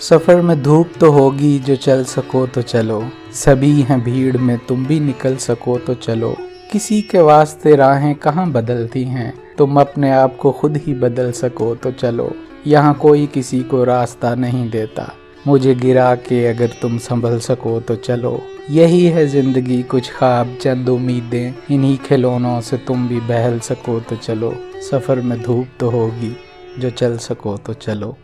सफ़र में धूप तो होगी जो चल सको तो चलो। सभी हैं भीड़ में, तुम भी निकल सको तो चलो। किसी के वास्ते राहें कहाँ बदलती हैं? तुम अपने आप को खुद ही बदल सको तो चलो। यहाँ कोई किसी को रास्ता नहीं देता। मुझे गिरा के अगर तुम संभल सको तो चलो। यही है ज़िंदगी, कुछ ख्वाब, चंद उम्मीदें। इन्हीं खिलौनों से तुम भी बहल सको तो चलो। सफ़र में धूप तो होगी जो चल सको तो चलो।